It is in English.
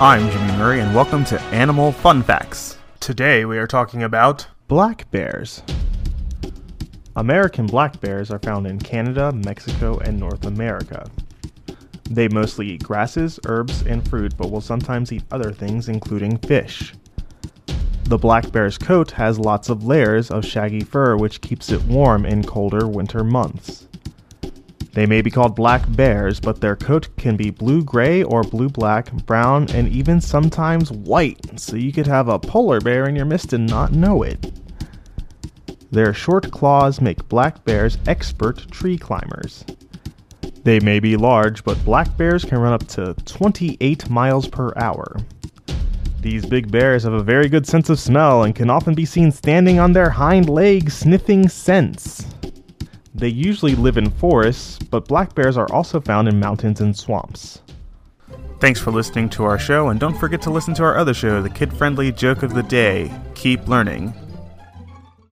I'm Jimmy Murray, and welcome to Animal Fun Facts. Today we are talking about Black bears. American black bears are found in Canada, Mexico, and North America. They mostly eat grasses, herbs, and fruit, but will sometimes eat other things, including fish. The black bear's coat has lots of layers of shaggy fur, which keeps it warm in colder winter months. They may be called black bears, but their coat can be blue gray or blue black, brown, and even sometimes white, so you could have a polar bear in your midst and not know it. Their short claws make black bears expert tree climbers. They may be large, but black bears can run up to 28 miles per hour. These big bears have a very good sense of smell and can often be seen standing on their hind legs sniffing scents. They usually live in forests, but black bears are also found in mountains and swamps. Thanks for listening to our show, and don't forget to listen to our other show, the kid friendly joke of the day Keep Learning.